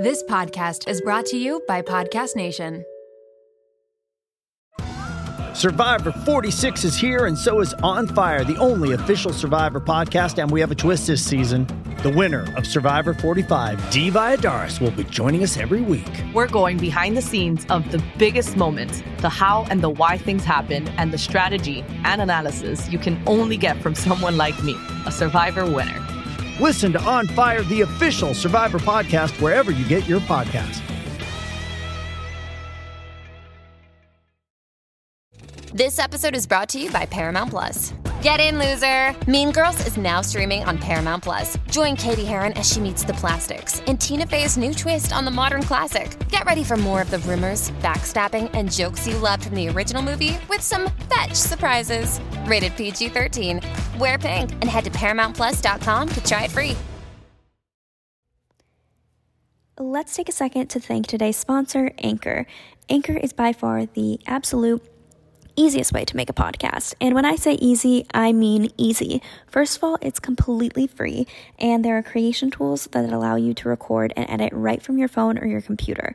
This podcast is brought to you by Podcast Nation. Survivor 46 is here, and so is On Fire, the only official Survivor podcast. And we have a twist this season. The winner of Survivor 45, Dee Valladares, will be joining us every week. We're going behind the scenes of the biggest moments, the how and the why things happen, and the strategy and analysis you can only get from someone like me, a Survivor winner. Listen to On Fire, the official Survivor podcast, wherever you get your podcasts. This episode is brought to you by Paramount Plus. Get in, loser! Mean Girls is now streaming on Paramount Plus. Join Cady Heron as she meets the plastics and Tina Fey's new twist on the modern classic. Get ready for more of the rumors, backstabbing, and jokes you loved from the original movie with some fetch surprises. Rated PG 13. Wear pink and head to ParamountPlus.com to try it free. Let's take a second to thank today's sponsor, Anchor. Anchor is by far the absolute easiest way to make a podcast. And when I say easy, I mean easy. First of all, it's completely free, and there are creation tools that allow you to record and edit right from your phone or your computer.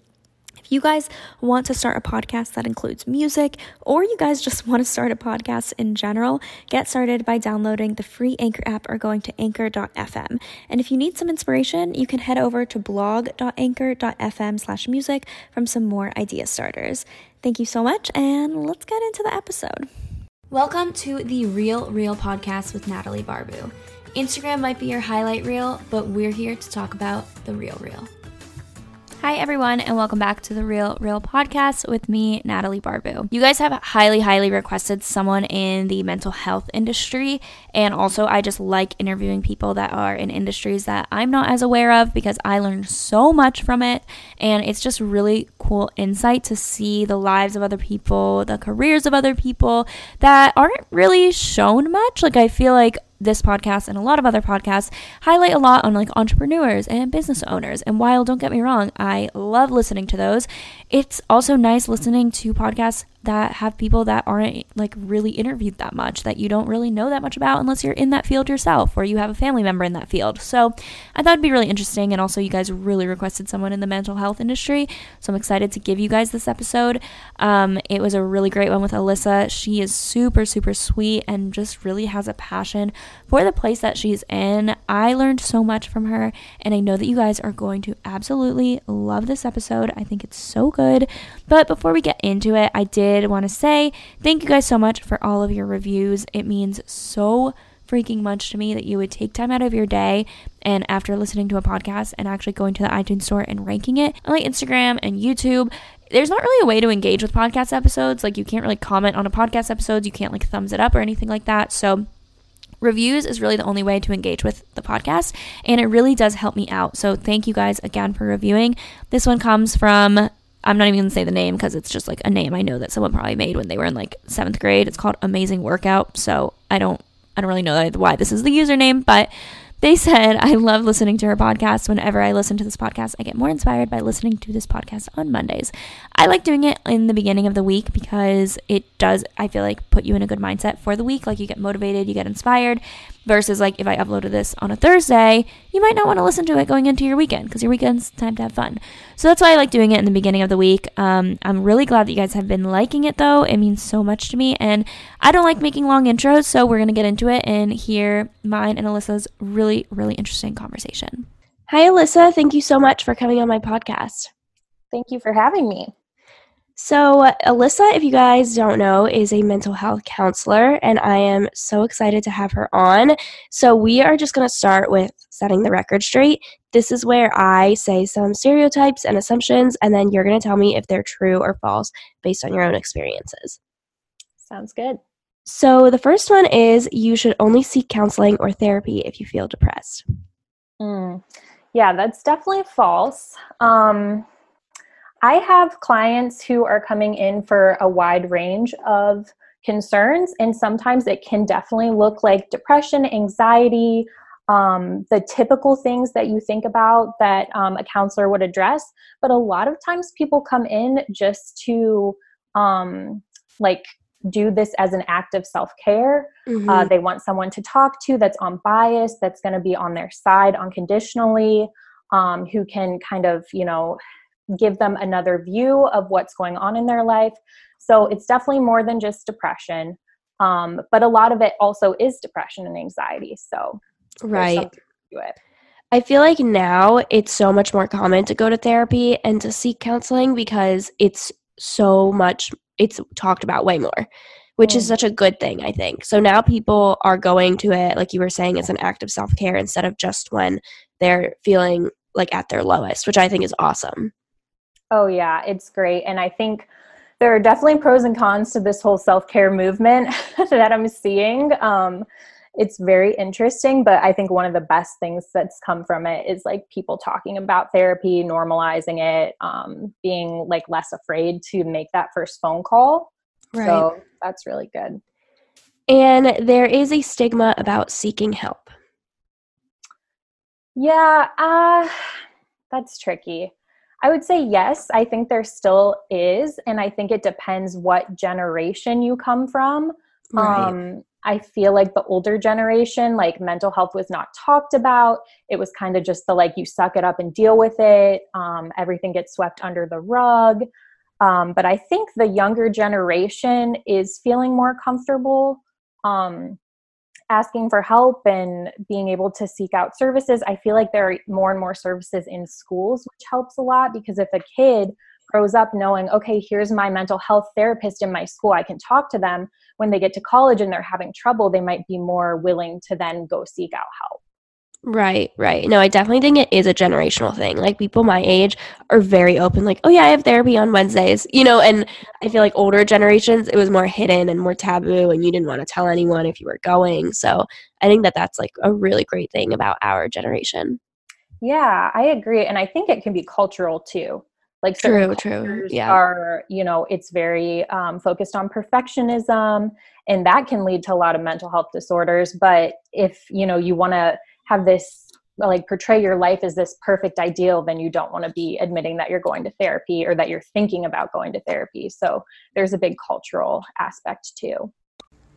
you guys want to start a podcast that includes music, or you guys just want to start a podcast in general, get started by downloading the free Anchor app or going to anchor.fm. And if you need some inspiration, you can head over to blog.anchor.fm slash music from some more idea starters. Thank you so much, and let's get into the episode. Welcome to the Real Reel podcast with Natalie Barbu. Instagram might be your highlight reel, but we're here to talk about the real real. Hi, everyone, and welcome back to the Real Reel podcast with me, Natalie Barbu. You guys have highly, highly requested someone in the mental health industry, and also I just like interviewing people that are in industries that I'm not as aware of because I learned so much from it, and it's just really cool insight to see the lives of other people, the careers of other people that aren't really shown much. Like, I feel like this podcast and a lot of other podcasts highlight a lot on like entrepreneurs and business owners. And while don't get me wrong, I love listening to those, it's also nice listening to podcasts that have people that aren't like really interviewed that much that you don't really know that much about unless you're in that field yourself or you have a family member in that field. So I thought it'd be really interesting. And also, you guys really requested someone in the mental health industry. So I'm excited to give you guys this episode. Um, it was a really great one with Allyssa. She is super, super sweet and just really has a passion for the place that she's in. I learned so much from her, and I know that you guys are going to absolutely love this episode. I think it's so good. But before we get into it, I did did want to say thank you guys so much for all of your reviews. It means so freaking much to me that you would take time out of your day and after listening to a podcast and actually going to the iTunes store and ranking it on like Instagram and YouTube. There's not really a way to engage with podcast episodes. Like you can't really comment on a podcast episode, you can't like thumbs it up or anything like that. So reviews is really the only way to engage with the podcast and it really does help me out. So thank you guys again for reviewing. This one comes from I'm not even gonna say the name because it's just like a name I know that someone probably made when they were in like seventh grade. It's called Amazing Workout. So I don't I don't really know why this is the username, but they said, I love listening to her podcast. Whenever I listen to this podcast, I get more inspired by listening to this podcast on Mondays. I like doing it in the beginning of the week because it does, I feel like, put you in a good mindset for the week. Like you get motivated, you get inspired. Versus, like, if I uploaded this on a Thursday, you might not want to listen to it going into your weekend because your weekend's time to have fun. So that's why I like doing it in the beginning of the week. Um, I'm really glad that you guys have been liking it, though. It means so much to me. And I don't like making long intros, so we're going to get into it and hear mine and Allyssa's really, really interesting conversation. Hi, Allyssa. Thank you so much for coming on my podcast. Thank you for having me. So, Allyssa, if you guys don't know, is a mental health counselor, and I am so excited to have her on. So, we are just going to start with setting the record straight. This is where I say some stereotypes and assumptions, and then you're going to tell me if they're true or false based on your own experiences. Sounds good. So, the first one is you should only seek counseling or therapy if you feel depressed. Mm. Yeah, that's definitely false. Um, I have clients who are coming in for a wide range of concerns, and sometimes it can definitely look like depression, anxiety, um, the typical things that you think about that um, a counselor would address. But a lot of times people come in just to um, like do this as an act of self care. Mm-hmm. Uh, they want someone to talk to that's unbiased, that's going to be on their side unconditionally, um, who can kind of, you know, give them another view of what's going on in their life. So it's definitely more than just depression. Um, but a lot of it also is depression and anxiety. So, right. I feel like now it's so much more common to go to therapy and to seek counseling because it's so much it's talked about way more which is mm. such a good thing i think so now people are going to it like you were saying as an act of self-care instead of just when they're feeling like at their lowest which i think is awesome oh yeah it's great and i think there are definitely pros and cons to this whole self-care movement that i'm seeing um, it's very interesting but i think one of the best things that's come from it is like people talking about therapy normalizing it um, being like less afraid to make that first phone call. Right. so that's really good. And there is a stigma about seeking help. Yeah uh, that's tricky I would say yes. I think there still is. And I think it depends what generation you come from. Right. Um, I feel like the older generation, like mental health was not talked about. It was kind of just the like, you suck it up and deal with it. Um, everything gets swept under the rug. Um, but I think the younger generation is feeling more comfortable um, asking for help and being able to seek out services. I feel like there are more and more services in schools, which helps a lot because if a kid grows up knowing, okay, here's my mental health therapist in my school, I can talk to them when they get to college and they're having trouble, they might be more willing to then go seek out help. Right, right. No, I definitely think it is a generational thing. Like people my age are very open, like, oh yeah, I have therapy on Wednesdays, you know, and I feel like older generations, it was more hidden and more taboo, and you didn't want to tell anyone if you were going. So I think that that's like a really great thing about our generation. Yeah, I agree. And I think it can be cultural too like true true yeah are you know it's very um, focused on perfectionism and that can lead to a lot of mental health disorders but if you know you want to have this like portray your life as this perfect ideal then you don't want to be admitting that you're going to therapy or that you're thinking about going to therapy so there's a big cultural aspect too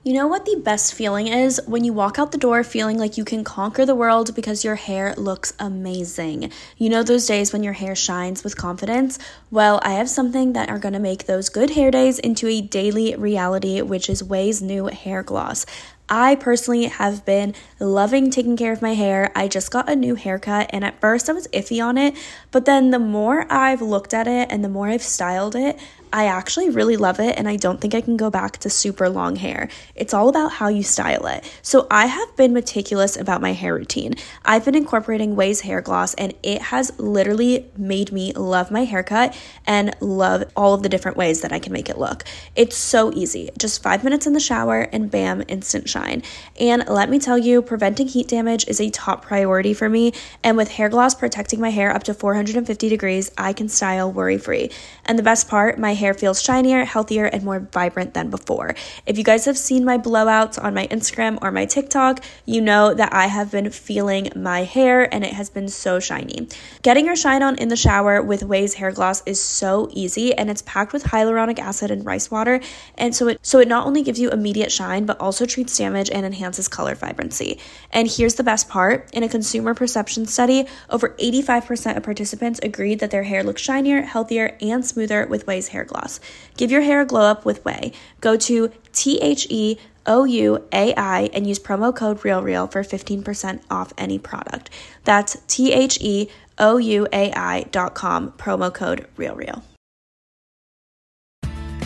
you know what the best feeling is? When you walk out the door feeling like you can conquer the world because your hair looks amazing. You know those days when your hair shines with confidence? Well, I have something that are going to make those good hair days into a daily reality, which is Ouai's new hair gloss. I personally have been loving taking care of my hair. I just got a new haircut, and at first I was iffy on it, but then the more I've looked at it and the more I've styled it, I actually really love it and I don't think I can go back to super long hair. It's all about how you style it. So I have been meticulous about my hair routine. I've been incorporating Ouai's hair gloss and it has literally made me love my haircut and love all of the different ways that I can make it look. It's so easy. Just five minutes in the shower and bam, instant shine. And let me tell you, preventing heat damage is a top priority for me. And with hair gloss protecting my hair up to 450 degrees, I can style worry free. And the best part, my hair hair feels shinier, healthier, and more vibrant than before. If you guys have seen my blowouts on my Instagram or my TikTok, you know that I have been feeling my hair and it has been so shiny. Getting your shine on in the shower with Ouai's hair gloss is so easy and it's packed with hyaluronic acid and rice water. And so it so it not only gives you immediate shine, but also treats damage and enhances color vibrancy. And here's the best part. In a consumer perception study, over 85% of participants agreed that their hair looks shinier, healthier, and smoother with Ouai's hair gloss gloss. Give your hair a glow up with Ouai. Go to T H E O U A I and use promo code RealReal for 15% off any product. That's T H E O U A I dot com, promo code RealReal.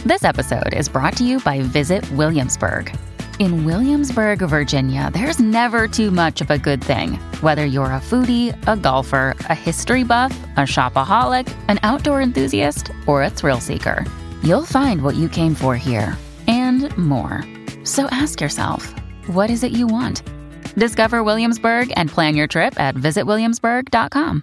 This episode is brought to you by Visit Williamsburg. In Williamsburg, Virginia, there's never too much of a good thing. Whether you're a foodie, a golfer, a history buff, a shopaholic, an outdoor enthusiast, or a thrill seeker, you'll find what you came for here and more. So ask yourself, what is it you want? Discover Williamsburg and plan your trip at visitwilliamsburg.com.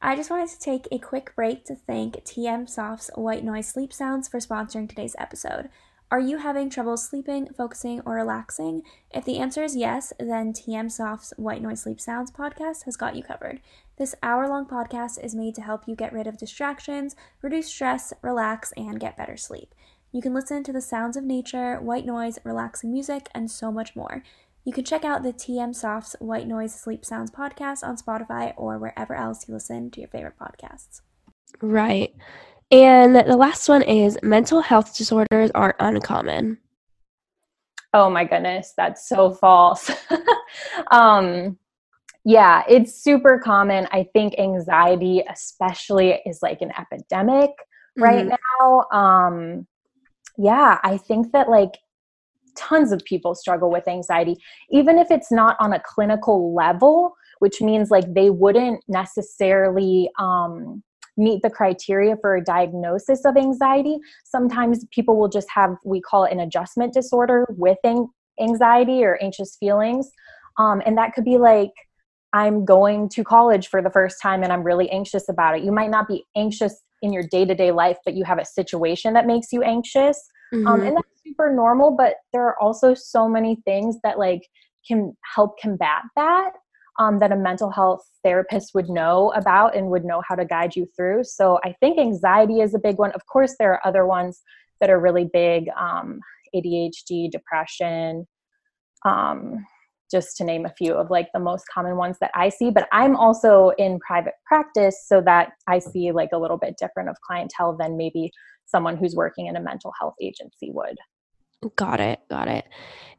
I just wanted to take a quick break to thank TM Soft's White Noise Sleep Sounds for sponsoring today's episode. Are you having trouble sleeping, focusing, or relaxing? If the answer is yes, then TM Soft's White Noise Sleep Sounds podcast has got you covered. This hour long podcast is made to help you get rid of distractions, reduce stress, relax, and get better sleep. You can listen to the sounds of nature, white noise, relaxing music, and so much more. You can check out the TM Soft's White Noise Sleep Sounds podcast on Spotify or wherever else you listen to your favorite podcasts. Right. And the last one is mental health disorders are uncommon. Oh my goodness, that's so false. um, yeah, it's super common. I think anxiety, especially, is like an epidemic mm-hmm. right now. Um, yeah, I think that like tons of people struggle with anxiety, even if it's not on a clinical level, which means like they wouldn't necessarily um, meet the criteria for a diagnosis of anxiety. Sometimes people will just have, we call it an adjustment disorder with anxiety or anxious feelings. Um, and that could be like, I'm going to college for the first time and I'm really anxious about it. You might not be anxious in your day to day life, but you have a situation that makes you anxious. Um, mm-hmm. Um, and that's super normal, but there are also so many things that like can help combat that. Um, that a mental health therapist would know about and would know how to guide you through. So I think anxiety is a big one. Of course, there are other ones that are really big um, ADHD, depression, um, just to name a few of like the most common ones that I see. But I'm also in private practice, so that I see like a little bit different of clientele than maybe someone who's working in a mental health agency would. Got it. Got it.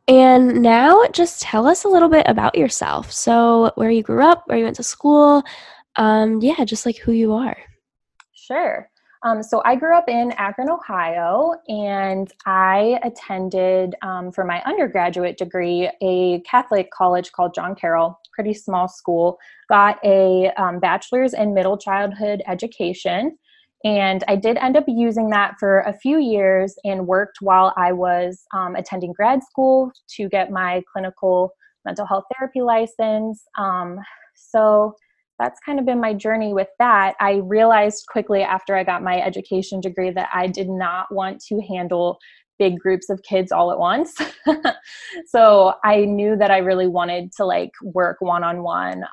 And now just tell us a little bit about yourself. So, where you grew up, where you went to school, um, yeah, just like who you are. Sure. Um, so I grew up in Akron, Ohio, and I attended um, for my undergraduate degree a Catholic college called John Carroll, pretty small school. Got a um, bachelor's in middle childhood education, and I did end up using that for a few years and worked while I was um, attending grad school to get my clinical mental health therapy license. Um, so that's kind of been my journey with that. I realized quickly after I got my education degree that I did not want to handle big groups of kids all at once. so I knew that I really wanted to like work one on one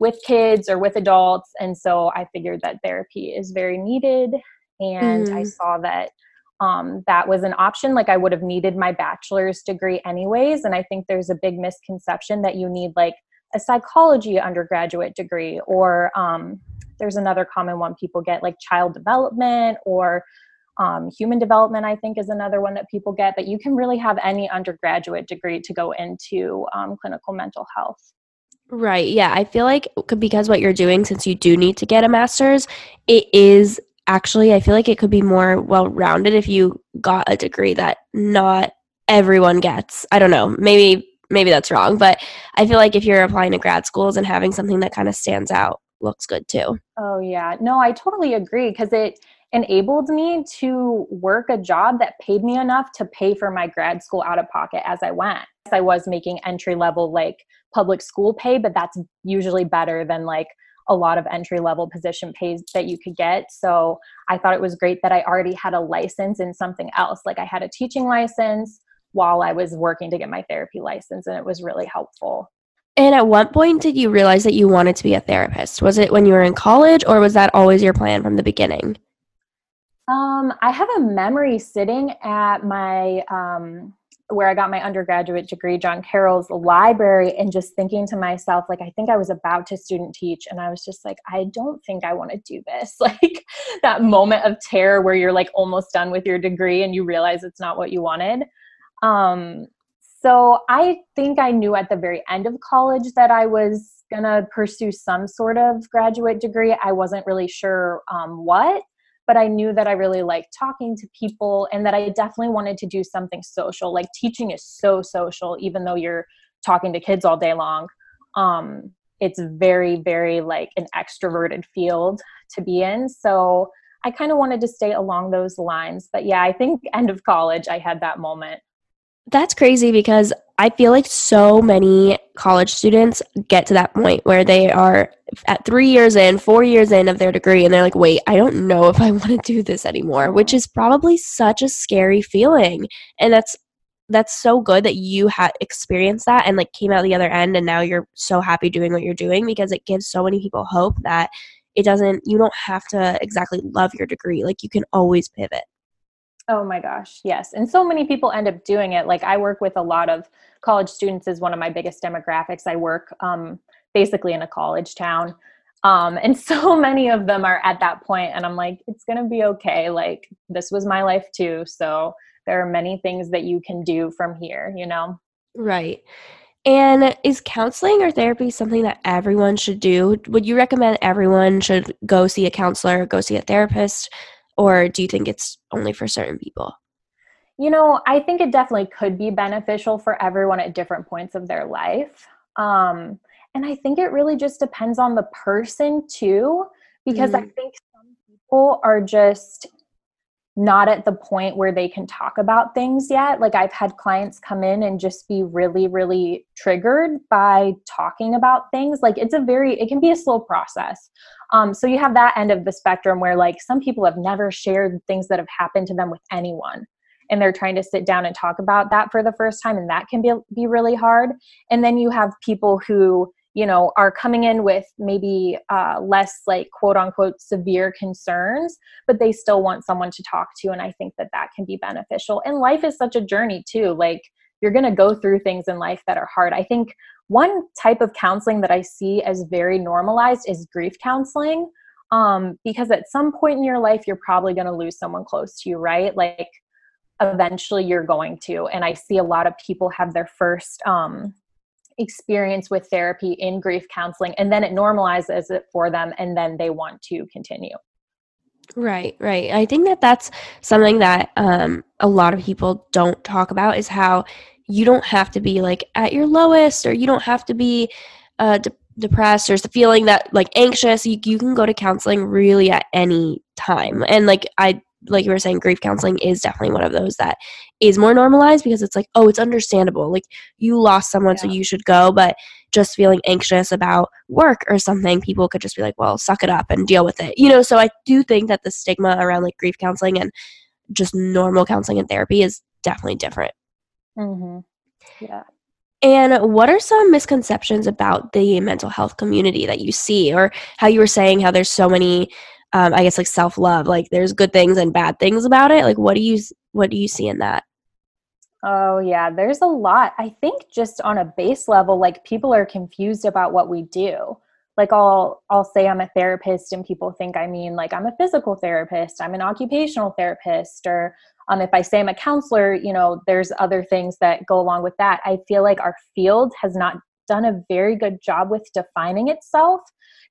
with kids or with adults. And so I figured that therapy is very needed. And mm. I saw that um, that was an option. Like I would have needed my bachelor's degree anyways. And I think there's a big misconception that you need like a psychology undergraduate degree or um, there's another common one people get like child development or um, human development i think is another one that people get but you can really have any undergraduate degree to go into um, clinical mental health right yeah i feel like because what you're doing since you do need to get a master's it is actually i feel like it could be more well rounded if you got a degree that not everyone gets i don't know maybe maybe that's wrong, but I feel like if you're applying to grad schools and having something that kind of stands out looks good too. Oh yeah. No, I totally agree because it enabled me to work a job that paid me enough to pay for my grad school out of pocket as I went. I was making entry level like public school pay, but that's usually better than like a lot of entry level position pays that you could get. So I thought it was great that I already had a license in something else. Like I had a teaching license, while I was working to get my therapy license, and it was really helpful. And at what point did you realize that you wanted to be a therapist? Was it when you were in college, or was that always your plan from the beginning? Um, I have a memory sitting at my um, where I got my undergraduate degree, John Carroll's library, and just thinking to myself, like, I think I was about to student teach, and I was just like, I don't think I want to do this. Like that moment of terror where you're like almost done with your degree and you realize it's not what you wanted. Um, so I think I knew at the very end of college that I was going to pursue some sort of graduate degree. I wasn't really sure um, what, but I knew that I really liked talking to people and that I definitely wanted to do something social. Like teaching is so social, even though you're talking to kids all day long. Um, it's very, very like an extroverted field to be in. So I kind of wanted to stay along those lines. But yeah, I think end of college, I had that moment That's crazy because I feel like so many college students get to that point where they are at three years in, four years in of their degree, and they're like, wait, I don't know if I want to do this anymore, which is probably such a scary feeling. And that's that's so good that you had experienced that and like came out the other end and now you're so happy doing what you're doing because it gives so many people hope that it doesn't you don't have to exactly love your degree like you can always pivot oh my gosh yes and so many people end up doing it like i work with a lot of college students is one of my biggest demographics i work um, basically in a college town um, and so many of them are at that point and i'm like it's gonna be okay like this was my life too so there are many things that you can do from here you know right and is counseling or therapy something that everyone should do? Would you recommend everyone should go see a counselor, go see a therapist, or do you think it's only for certain people? You know, I think it definitely could be beneficial for everyone at different points of their life. Um, and I think it really just depends on the person too, because mm-hmm. I think some people are just not at the point where they can talk about things yet. Like I've had clients come in and just be really, really triggered by talking about things. Like it's a very, it can be a slow process. Um, so you have that end of the spectrum where like some people have never shared things that have happened to them with anyone. And they're trying to sit down and talk about that for the first time, and that can be be really hard. And then you have people who you know are coming in with maybe uh, less like quote unquote severe concerns but they still want someone to talk to and i think that that can be beneficial. And life is such a journey too like you're going to go through things in life that are hard. I think one type of counseling that i see as very normalized is grief counseling um, because at some point in your life you're probably going to lose someone close to you right? Like eventually you're going to. And i see a lot of people have their first um, experience with therapy in grief counseling and then it normalizes it for them and then they want to continue. Right right. I think that that's something that um, a lot of people don't talk about is how you don't have to be like at your lowest or you don't have to be uh, de- depressed or feeling that like anxious. You, you can go to counseling really at any time. And like i like you were saying, grief counseling is definitely one of those that is more normalized because it's like, oh, it's understandable. Like you lost someone, yeah. so you should go. But just feeling anxious about work or something, people could just be like, well, suck it up and deal with it. You know, so I do think that the stigma around like grief counseling and just normal counseling and therapy is definitely different. Mm-hmm. Yeah. And what are some misconceptions about the mental health community that you see, or how you were saying how there's so many um, I guess like self love. Like there's good things and bad things about it. Like what do you what do you see in that? Oh yeah, there's a lot. I think just on a base level, like people are confused about what we do. Like I'll I'll say I'm a therapist and people think I mean like I'm a physical therapist, I'm an occupational therapist, or um, if I say I'm a counselor, you know, there's other things that go along with that. I feel like our field has not done a very good job with defining itself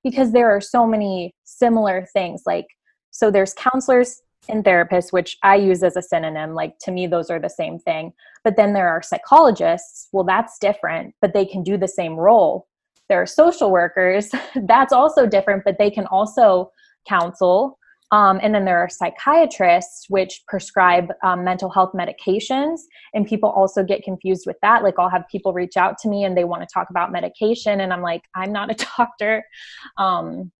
because there are so many similar things like so there's counselors and therapists which i use as a synonym like to me those are the same thing. But then there are psychologists well that's different but they can do the same role. There are social workers that's also different but they can also counsel um, and then there are psychiatrists which prescribe um, mental health medications, and people also get confused with that. Like, I'll have people reach out to me and they want to talk about medication, and I'm like, I'm not a doctor. Um,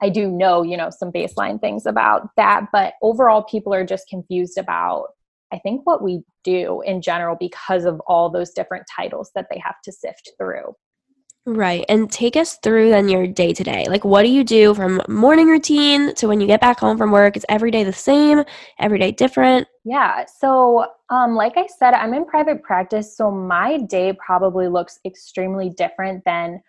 I do know, you know, some baseline things about that, but overall, people are just confused about, I think, what we do in general because of all those different titles that they have to sift through. Right. And take us through then your day to day. Like, what do you do from morning routine to when you get back home from work? Is every day the same? Every day different? Yeah. So, um, like I said, I'm in private practice. So, my day probably looks extremely different than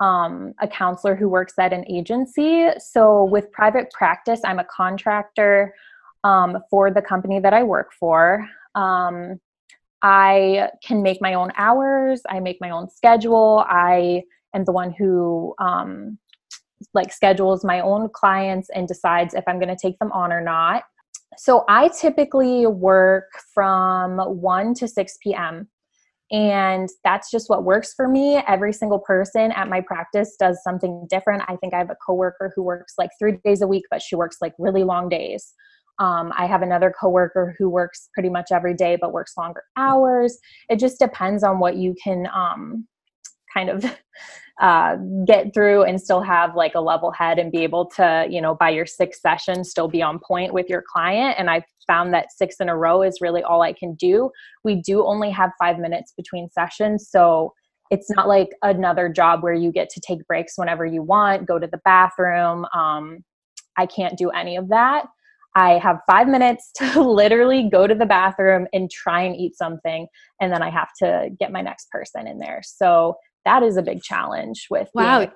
um, a counselor who works at an agency. So, with private practice, I'm a contractor um, for the company that I work for. Um, I can make my own hours, I make my own schedule. I am the one who um, like schedules my own clients and decides if I'm going to take them on or not. So I typically work from 1 to 6 p.m. And that's just what works for me. Every single person at my practice does something different. I think I have a coworker who works like three days a week, but she works like really long days. Um, I have another coworker who works pretty much every day but works longer hours. It just depends on what you can um, kind of uh, get through and still have like a level head and be able to, you know, by your sixth session, still be on point with your client. And I've found that six in a row is really all I can do. We do only have five minutes between sessions. So it's not like another job where you get to take breaks whenever you want, go to the bathroom. Um, I can't do any of that. I have five minutes to literally go to the bathroom and try and eat something, and then I have to get my next person in there. So that is a big challenge with wow.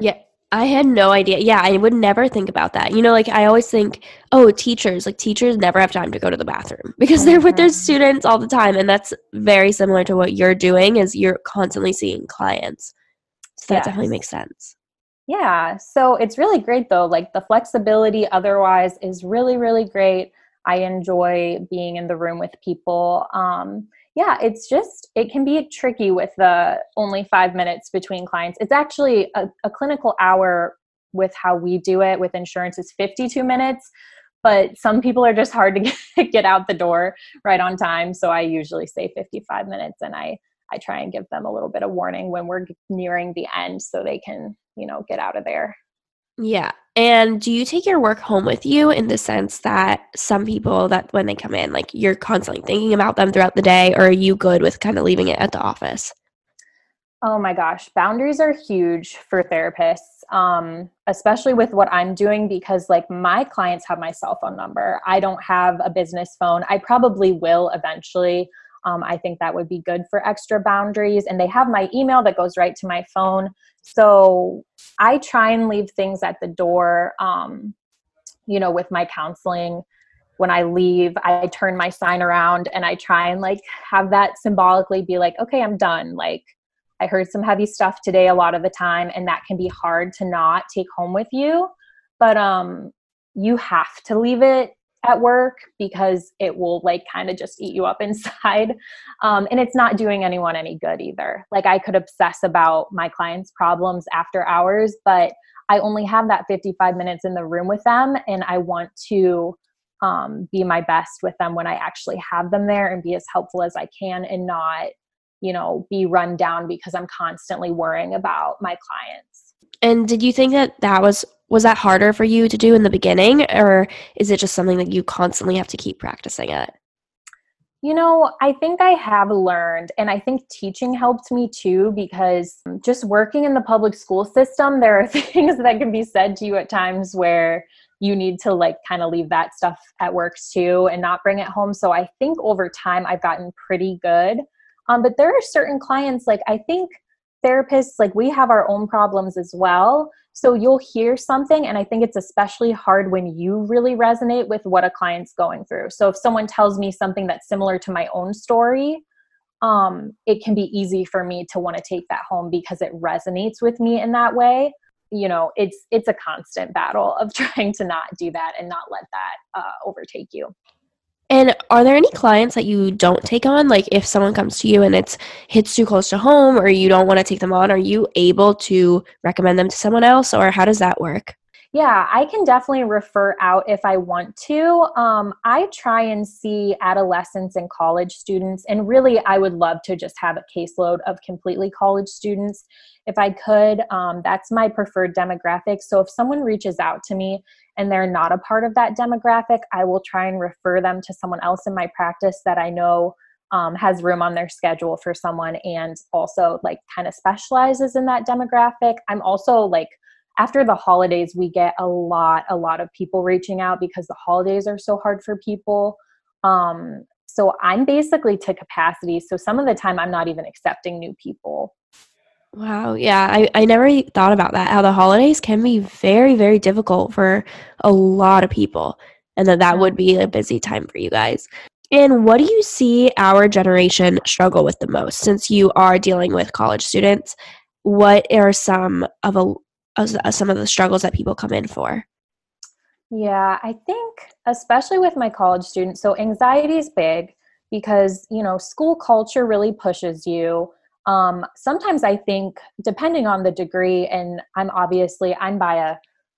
Yeah. I had no idea. Yeah, I would never think about that. You know, like I always think, oh, teachers, like teachers never have time to go to the bathroom because they're with their mm-hmm. students all the time. And that's very similar to what you're doing is you're constantly seeing clients. So that yes. definitely makes sense. Yeah. So it's really great though. Like the flexibility otherwise is really, really great. I enjoy being in the room with people. Um, yeah, it's just, it can be tricky with the only five minutes between clients. It's actually a, a clinical hour with how we do it with insurance is 52 minutes but some people are just hard to get, get out the door right on time so i usually say 55 minutes and i i try and give them a little bit of warning when we're nearing the end so they can you know get out of there yeah. And do you take your work home with you in the sense that some people that when they come in, like you're constantly thinking about them throughout the day, or are you good with kind of leaving it at the office? Oh my gosh, boundaries are huge for therapists, um, especially with what I'm doing because, like, my clients have my cell phone number. I don't have a business phone. I probably will eventually. Um, I think that would be good for extra boundaries. And they have my email that goes right to my phone. So I try and leave things at the door, um, you know, with my counseling. When I leave, I turn my sign around and I try and like have that symbolically be like, okay, I'm done. Like, I heard some heavy stuff today a lot of the time, and that can be hard to not take home with you. But um, you have to leave it at work because it will like kind of just eat you up inside. Um, and it's not doing anyone any good either. Like i could obsess about my clients problems after hours but i only have that 55 minutes in the room with them and i want to um, be my best with them when i actually have them there and be as helpful as i can and not you know be run down because i'm constantly worrying about my clients. And did you think that that was was that harder for you to do in the beginning or is it just something that you constantly have to keep practicing at you know, I think I have learned, and I think teaching helped me too because just working in the public school system, there are things that can be said to you at times where you need to like kind of leave that stuff at work too and not bring it home. So I think over time I've gotten pretty good. Um, but there are certain clients, like I think therapists, like we have our own problems as well. So you'll hear something, and I think it's especially hard when you really resonate with what a client's going through. So if someone tells me something that's similar to my own story, um, it can be easy for me to want to take that home because it resonates with me in that way. You know, it's it's a constant battle of trying to not do that and not let that uh, overtake you. And are there any clients that you don't take on? Like if someone comes to you and it's hits too close to home or you don't want to take them on, are you able to recommend them to someone else or how does that work? Yeah, I can definitely refer out if I want to. Um, I try and see adolescents and college students, and really, I would love to just have a caseload of completely college students if I could. Um, that's my preferred demographic. So if someone reaches out to me and they're not a part of that demographic, I will try and refer them to someone else in my practice that I know um, has room on their schedule for someone and also like kind of specializes in that demographic. I'm also like after the holidays we get a lot a lot of people reaching out because the holidays are so hard for people. Um, so i'm basically to capacity so some of the time i'm not even accepting new people. Wow yeah I, I never thought about that how the holidays can be very very difficult for a lot of people and that that would be a busy time for you guys. And what do you see our generation struggle with the most? Since you are dealing with college students what are some of a some of the struggles that people come in for? Yeah, I think especially with my college students, so anxiety is big because, you know, school culture really pushes you. Um, sometimes I think, depending on the degree, and I'm obviously I'm by a,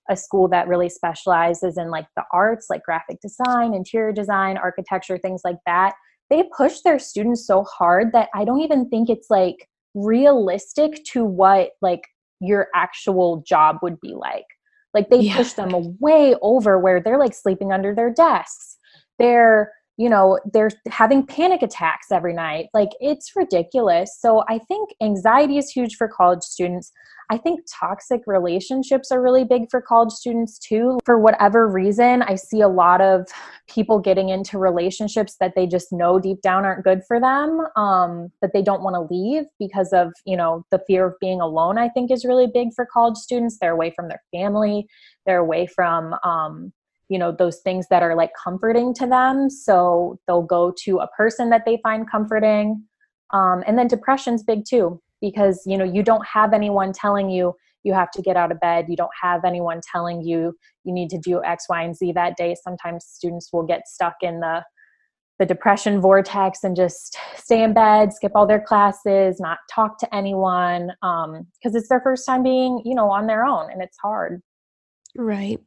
a school that really specializes in like the arts, like graphic design, interior design, architecture, things like that. They push their students so hard that I don't even think it's like realistic to what like your actual job would be like. Like they yeah. push them way over where they're like sleeping under their desks. They're you know they're having panic attacks every night like it's ridiculous so i think anxiety is huge for college students i think toxic relationships are really big for college students too. For whatever reason i see a lot of people getting into relationships that they just know deep down aren't good for them um, that they don't want to leave because of you know the fear of being alone i think is really big for college students. They're away from their family. They're away from um, you know those things that are like comforting to them. So they'll go to a person that they find comforting. Um, and then depression's big too because you know you don't have anyone telling you you have to get out of bed you don't have anyone telling you you need to do x y and z that day sometimes students will get stuck in the the depression vortex and just stay in bed skip all their classes not talk to anyone because um, it's their first time being you know on their own and it's hard right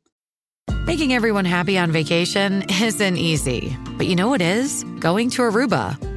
Making everyone happy on vacation isn't easy, but you know what is? Going to Aruba.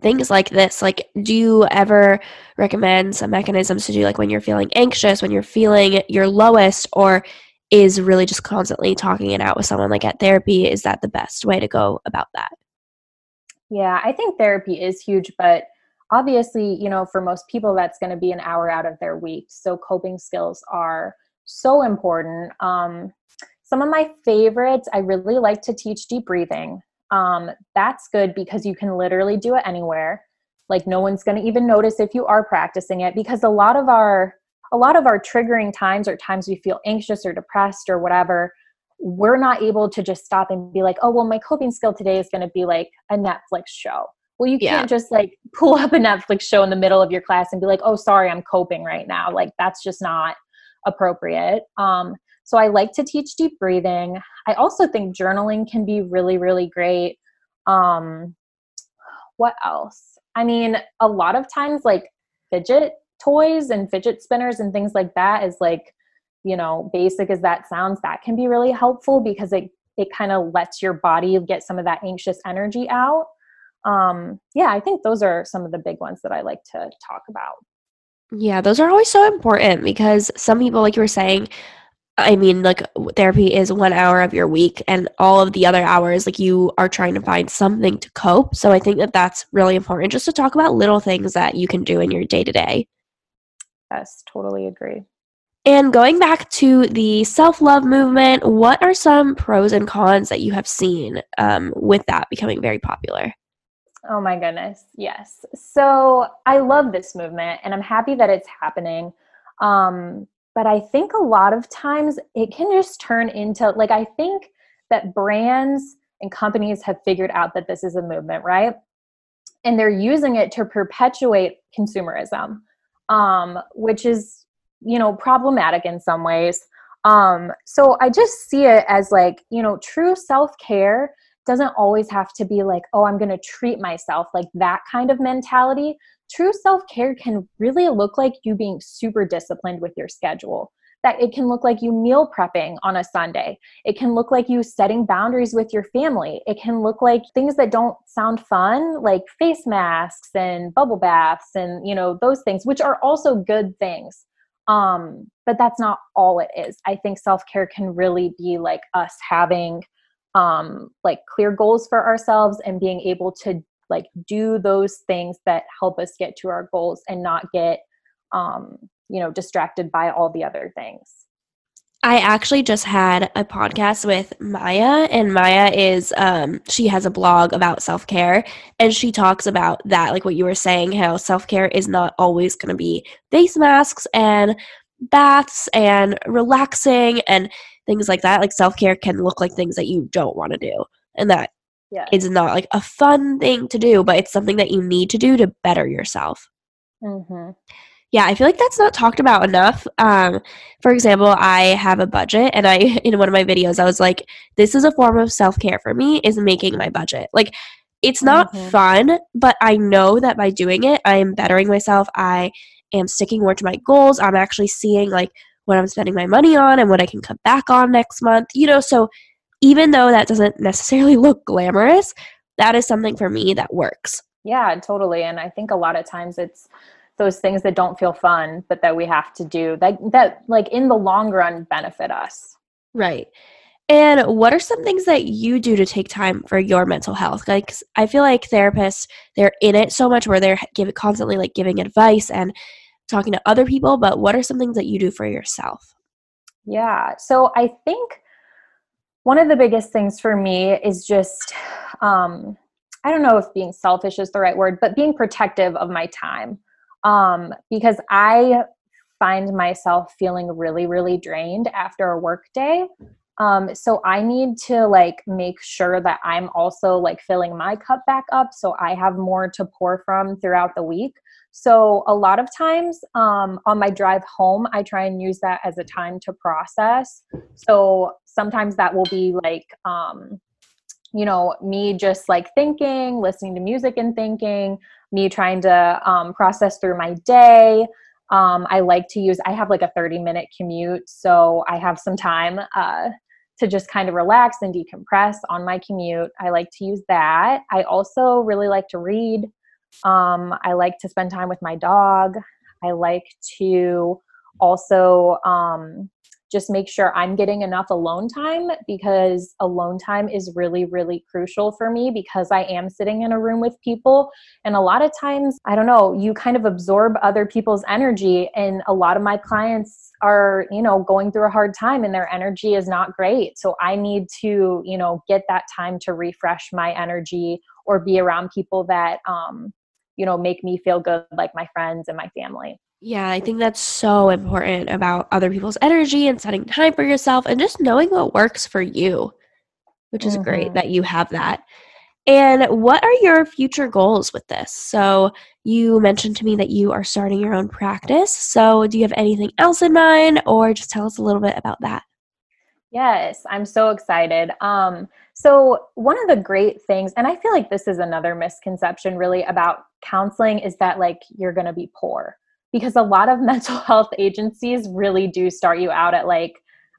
things like this? Like, do you ever recommend some mechanisms to do, like when you're feeling anxious, when you're feeling your lowest, or is really just constantly talking it out with someone like at therapy? Is that the best way to go about that? Yeah, I think therapy is huge, but obviously, you know, for most people, that's going to be an hour out of their week. So coping skills are so important. Um, some of my favorites, I really like to teach deep breathing. Um, that's good because you can literally do it anywhere. Like no one's going to even notice if you are practicing it because a lot of our a lot of our triggering times or times we feel anxious or depressed or whatever, we're not able to just stop and be like, oh, well, my coping skill today is going to be like a Netflix show. Well, you can't just like pull up a Netflix show in the middle of your class and be like, oh, sorry, I'm coping right now. Like, that's just not appropriate. Um, so I like to teach deep breathing. I also think journaling can be really, really great. Um, what else? I mean, a lot of times, like fidget toys and fidget spinners and things like that is like, you know, basic as that sounds, that can be really helpful because it it kind of lets your body get some of that anxious energy out. Um, yeah, I think those are some of the big ones that I like to talk about. Yeah, those are always so important because some people, like you were saying, I mean, like therapy is one hour of your week, and all of the other hours, like you are trying to find something to cope. So I think that that's really important just to talk about little things that you can do in your day to day. Yes, totally agree. And going back to the self love movement, what are some pros and cons that you have seen um, with that becoming very popular? Oh my goodness, yes. So I love this movement and I'm happy that it's happening. Um, but I think a lot of times it can just turn into like I think that brands and companies have figured out that this is a movement, right? And they're using it to perpetuate consumerism, um, which is, you know, problematic in some ways. Um, so I just see it as like, you know, true self care doesn't always have to be like, oh, I'm going to treat myself, like that kind of mentality true self care can really look like you being super disciplined with your schedule. That it can look like you meal prepping on a Sunday. It can look like you setting boundaries with your family. It can look like things that don't sound fun, like face masks and bubble baths and, you know, those things, which are also good things. Um, but that's not all it is. I think self care can really be like us having um, like clear goals for ourselves and being able to like do those things that help us get to our goals and not get um, you know distracted by all the other things I actually just had a podcast with Maya, and Maya is, um, she has a blog about self care, and she talks about that, like what you were saying, how self care is not always going to be face masks and baths and relaxing and things like that. Like self care can look like things that you don't want to do. And that yeah. is not like a fun thing to do, but it's something that you need to do to better yourself. Mm-hmm. Yeah, I feel like that's not talked about enough. Um, for example, I have a budget, and I in one of my videos I was like, "This is a form of self care for me. Is making my budget. Like, it's not mm-hmm. fun, but I know that by doing it, I am bettering myself. I am sticking more to my goals. I'm actually seeing like what I'm spending my money on and what I can cut back on next month. You know, so even though that doesn't necessarily look glamorous, that is something for me that works. Yeah, totally. And I think a lot of times it's those things that don't feel fun, but that we have to do that, that like in the long run benefit us. Right. And what are some things that you do to take time for your mental health? Like I feel like therapists, they're in it so much where they're giving constantly like giving advice and talking to other people, but what are some things that you do for yourself? Yeah. So I think one of the biggest things for me is just um I don't know if being selfish is the right word, but being protective of my time. Um because I find myself feeling really really drained after a work day. Um, so I need to like make sure that I'm also like filling my cup back up so I have more to pour from throughout the week. So a lot of times um, on my drive home, I try and use that as a time to process. So sometimes that will be like, um, you know, me just like thinking, listening to music and thinking, me trying to um, process through my day. Um, I like to use, I have like a 30 minute commute, so I have some time uh, to just kind of relax and decompress on my commute. I like to use that. I also really like to read. Um, I like to spend time with my dog. I like to also um, just make sure I'm getting enough alone time because alone time is really, really crucial for me because I am sitting in a room with people. And a lot of times, I don't know, you kind of absorb other people's energy. And a lot of my clients are, you know, going through a hard time and their energy is not great. So I need to, you know, get that time to refresh my energy or be around people that, um, you know, make me feel good, like my friends and my family. Yeah, I think that's so important about other people's energy and setting time for yourself and just knowing what works for you, which is mm-hmm. great that you have that. And what are your future goals with this? So, you mentioned to me that you are starting your own practice. So, do you have anything else in mind, or just tell us a little bit about that? Yes, I'm so excited. Um, so, one of the great things, and I feel like this is another misconception really about counseling, is that like you're going to be poor because a lot of mental health agencies really do start you out at like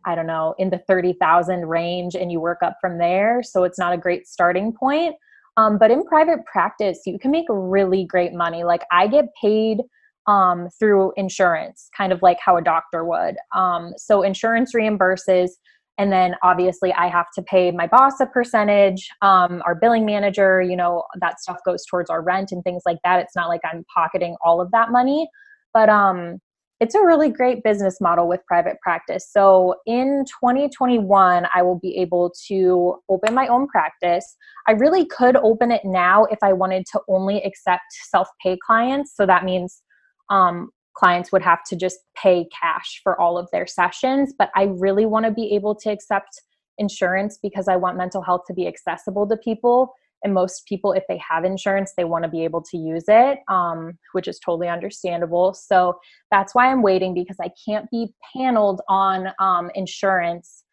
I don't know, in the 30,000 range and you work up from there. So it's not a great starting point. Um, but in private practice, you can make really great money. Like I get paid um, through insurance, kind of like how a doctor would. Um, so insurance reimburses. And then obviously, I have to pay my boss a percentage, um, our billing manager, you know, that stuff goes towards our rent and things like that. It's not like I'm pocketing all of that money. But um, it's a really great business model with private practice. So in 2021, I will be able to open my own practice. I really could open it now if I wanted to only accept self pay clients. So that means um, clients would have to just pay cash for all of their sessions. But I really want to be able to accept insurance because I want mental health to be accessible to people and most people if they have insurance they want to be able to use it um, which is totally understandable. So that's why i'm waiting because i can't be paneled on um, insurance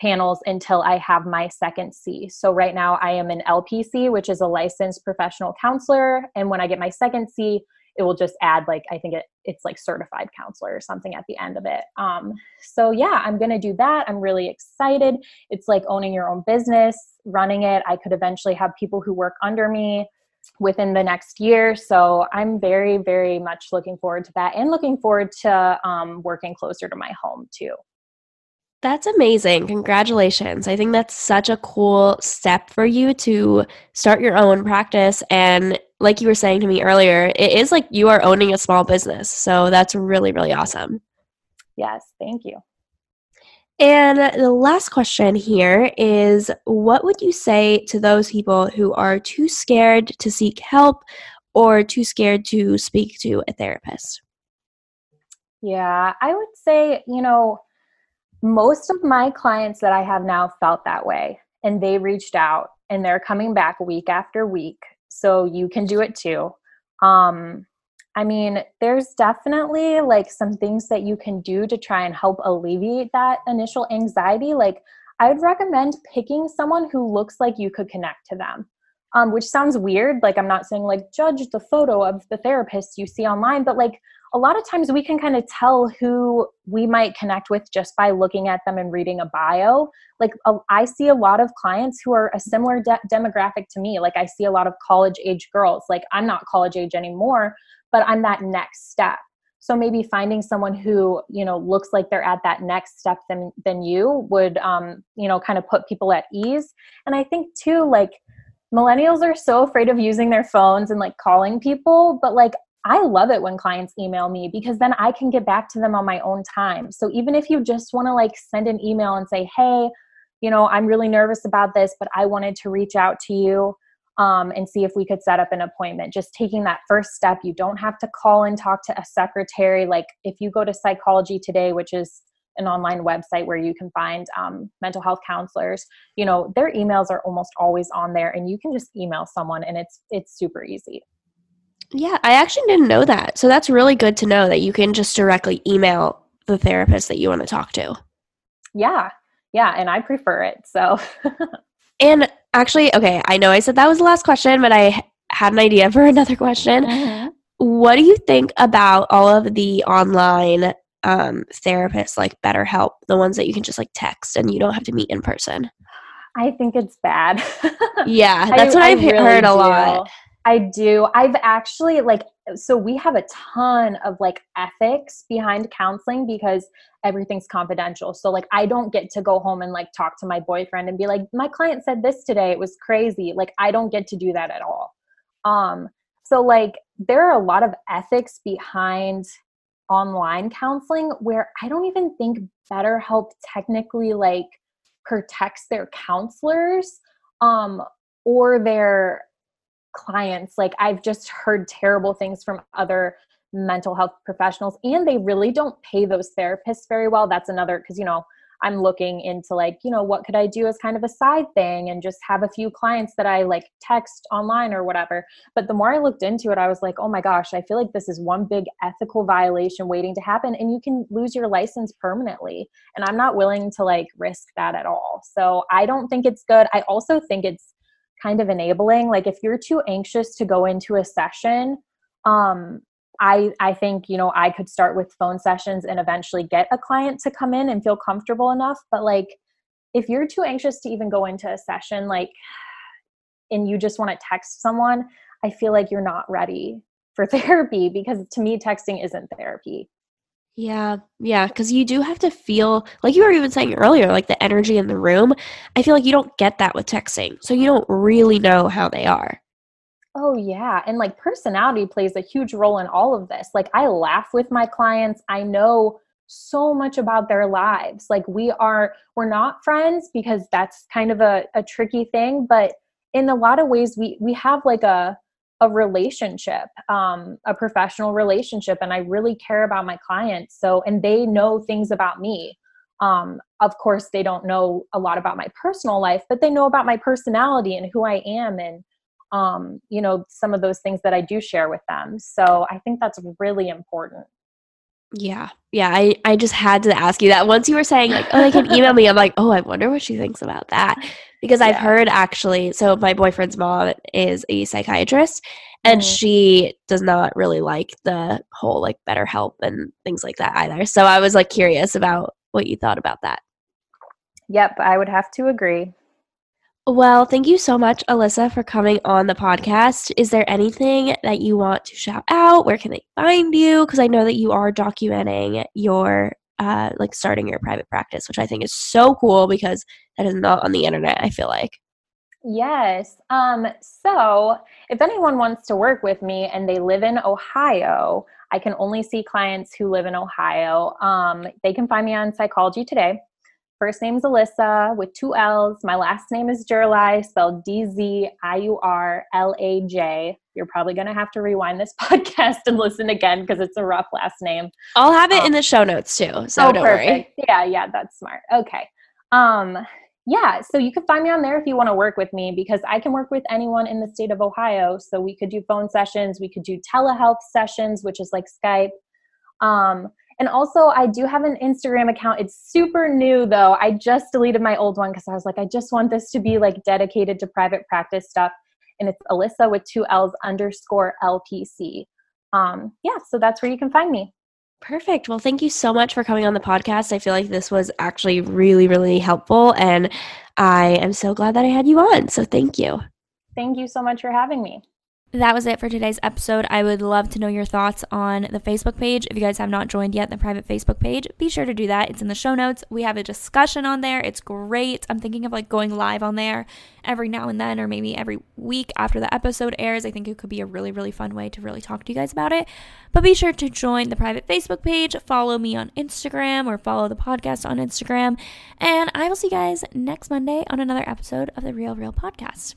panels until i have my second c. So right now i am an lpc which is a licensed professional counselor and when i get my second c it will just add like i think it, it's like certified counselor or something at the end of it um, so yeah i'm gonna do that i'm really excited it's like owning your own business running it i could eventually have people who work under me within the next year so i'm very very much looking forward to that and looking forward to um, working closer to my home too that's amazing. Congratulations. I think that's such a cool step for you to start your own practice. And like you were saying to me earlier, it is like you are owning a small business. So that's really, really awesome. Yes, thank you. And the last question here is what would you say to those people who are too scared to seek help or too scared to speak to a therapist? Yeah, I would say, you know, most of my clients that I have now felt that way and they reached out and they're coming back week after week. So you can do it too. Um, I mean, there's definitely like some things that you can do to try and help alleviate that initial anxiety. Like, I would recommend picking someone who looks like you could connect to them um, which sounds weird. Like, I'm not saying like judge the photo of the therapist you see online, but like a lot of times we can kind of tell who we might connect with just by looking at them and reading a bio. Like, uh, I see a lot of clients who are a similar de- demographic to me. Like, I see a lot of college age girls. Like, I'm not college age anymore, but I'm that next step so maybe finding someone who you know looks like they're at that next step than than you would um you know kind of put people at ease and i think too like millennials are so afraid of using their phones and like calling people, but like I love it when clients email me because then I can get back to them on my own time. So even if you just want to like send an email and say, "Hey, you know, I'm really nervous about this, but I wanted to reach out to you um, and see if we could set up an appointment." Just taking that first step. You don't have to call and talk to a secretary. Like if you go to Psychology Today, which is an online website where you can find um, mental health counselors you know their emails are almost always on there and you can just email someone and it's it's super easy yeah i actually didn't know that so that's really good to know that you can just directly email the therapist that you want to talk to yeah yeah and i prefer it so and actually okay i know i said that was the last question but i had an idea for another question mm-hmm. what do you think about all of the online um, therapists like BetterHelp, the ones that you can just like text and you don't have to meet in person? I think it's bad. yeah, that's I, what I've really heard a do. lot. I do. I've actually like so we have a ton of like ethics behind counseling because everything's confidential. So like I don't get to go home and like talk to my boyfriend and be like my client said this today, it was crazy. Like I don't get to do that at all. Um so like there are a lot of ethics behind online counseling where I don't even think BetterHelp technically like protects their counselors um, or their clients. Like I've just heard terrible things from other mental health professionals and they really don't pay those therapists very well. That's another because you know I'm looking into like, you know, what could I do as kind of a side thing and just have a few clients that I like text online or whatever. But the more I looked into it, I was like, oh my gosh, I feel like this is one big ethical violation waiting to happen and you can lose your license permanently. And I'm not willing to like risk that at all. So I don't think it's good. I also think it's kind of enabling. Like if you're too anxious to go into a session, um, I I think you know I could start with phone sessions and eventually get a client to come in and feel comfortable enough but like if you're too anxious to even go into a session like and you just want to text someone I feel like you're not ready for therapy because to me texting isn't therapy. Yeah, yeah, because you do have to feel like you were even saying earlier, like the energy in the room. I feel like you don't get that with texting, so you don't really know how they are. Oh, yeah. And like personality plays a huge role in all of this. Like, I laugh with my clients. I know so much about their lives. Like, we are, we're not friends because that's kind of a, a tricky thing. But in a lot of ways, we, we have like a, a relationship, um, a professional relationship, and I really care about my clients. So, and they know things about me. Um, of course, they don't know a lot about my personal life, but they know about my personality and who I am and um, you know, some of those things that I do share with them. So I think that's really important. Yeah. Yeah. I, I just had to ask you that. Once you were saying, like, oh, they can email me, I'm like, oh, I wonder what she thinks about that. Because I've yeah. heard actually, so my boyfriend's mom is a psychiatrist and mm-hmm. she does not really like the whole like BetterHelp and things like that either. So I was like curious about what you thought about that. Yep. I would have to agree. Well, thank you so much, Allyssa, for coming on the podcast. Is there anything that you want to shout out? Where can they find you? Because I know that you are documenting your, uh, like starting your private practice, which I think is so cool because that is not on the internet, I feel like. Yes. Um, so if anyone wants to work with me and they live in Ohio, I can only see clients who live in Ohio. Um, they can find me on Psychology Today. First name's Allyssa with two L's. My last name is Dziurlaj, spelled D Z I U R L A J. You're probably going to have to rewind this podcast and listen again because it's a rough last name. I'll have it um, in the show notes too. So oh, don't perfect. worry. Yeah, yeah, that's smart. Okay. Um, yeah, so you can find me on there if you want to work with me because I can work with anyone in the state of Ohio. So we could do phone sessions, we could do telehealth sessions, which is like Skype. Um, and also, I do have an Instagram account. It's super new though. I just deleted my old one because I was like, I just want this to be like dedicated to private practice stuff. And it's Allyssa with two L's underscore LPC. Um, yeah, so that's where you can find me. Perfect. Well, thank you so much for coming on the podcast. I feel like this was actually really, really helpful. And I am so glad that I had you on. So thank you. Thank you so much for having me that was it for today's episode. I would love to know your thoughts on the Facebook page. If you guys have not joined yet the private Facebook page, be sure to do that. It's in the show notes. We have a discussion on there. It's great. I'm thinking of like going live on there every now and then or maybe every week after the episode airs. I think it could be a really really fun way to really talk to you guys about it. But be sure to join the private Facebook page, follow me on Instagram or follow the podcast on Instagram, and I will see you guys next Monday on another episode of the Real Reel podcast.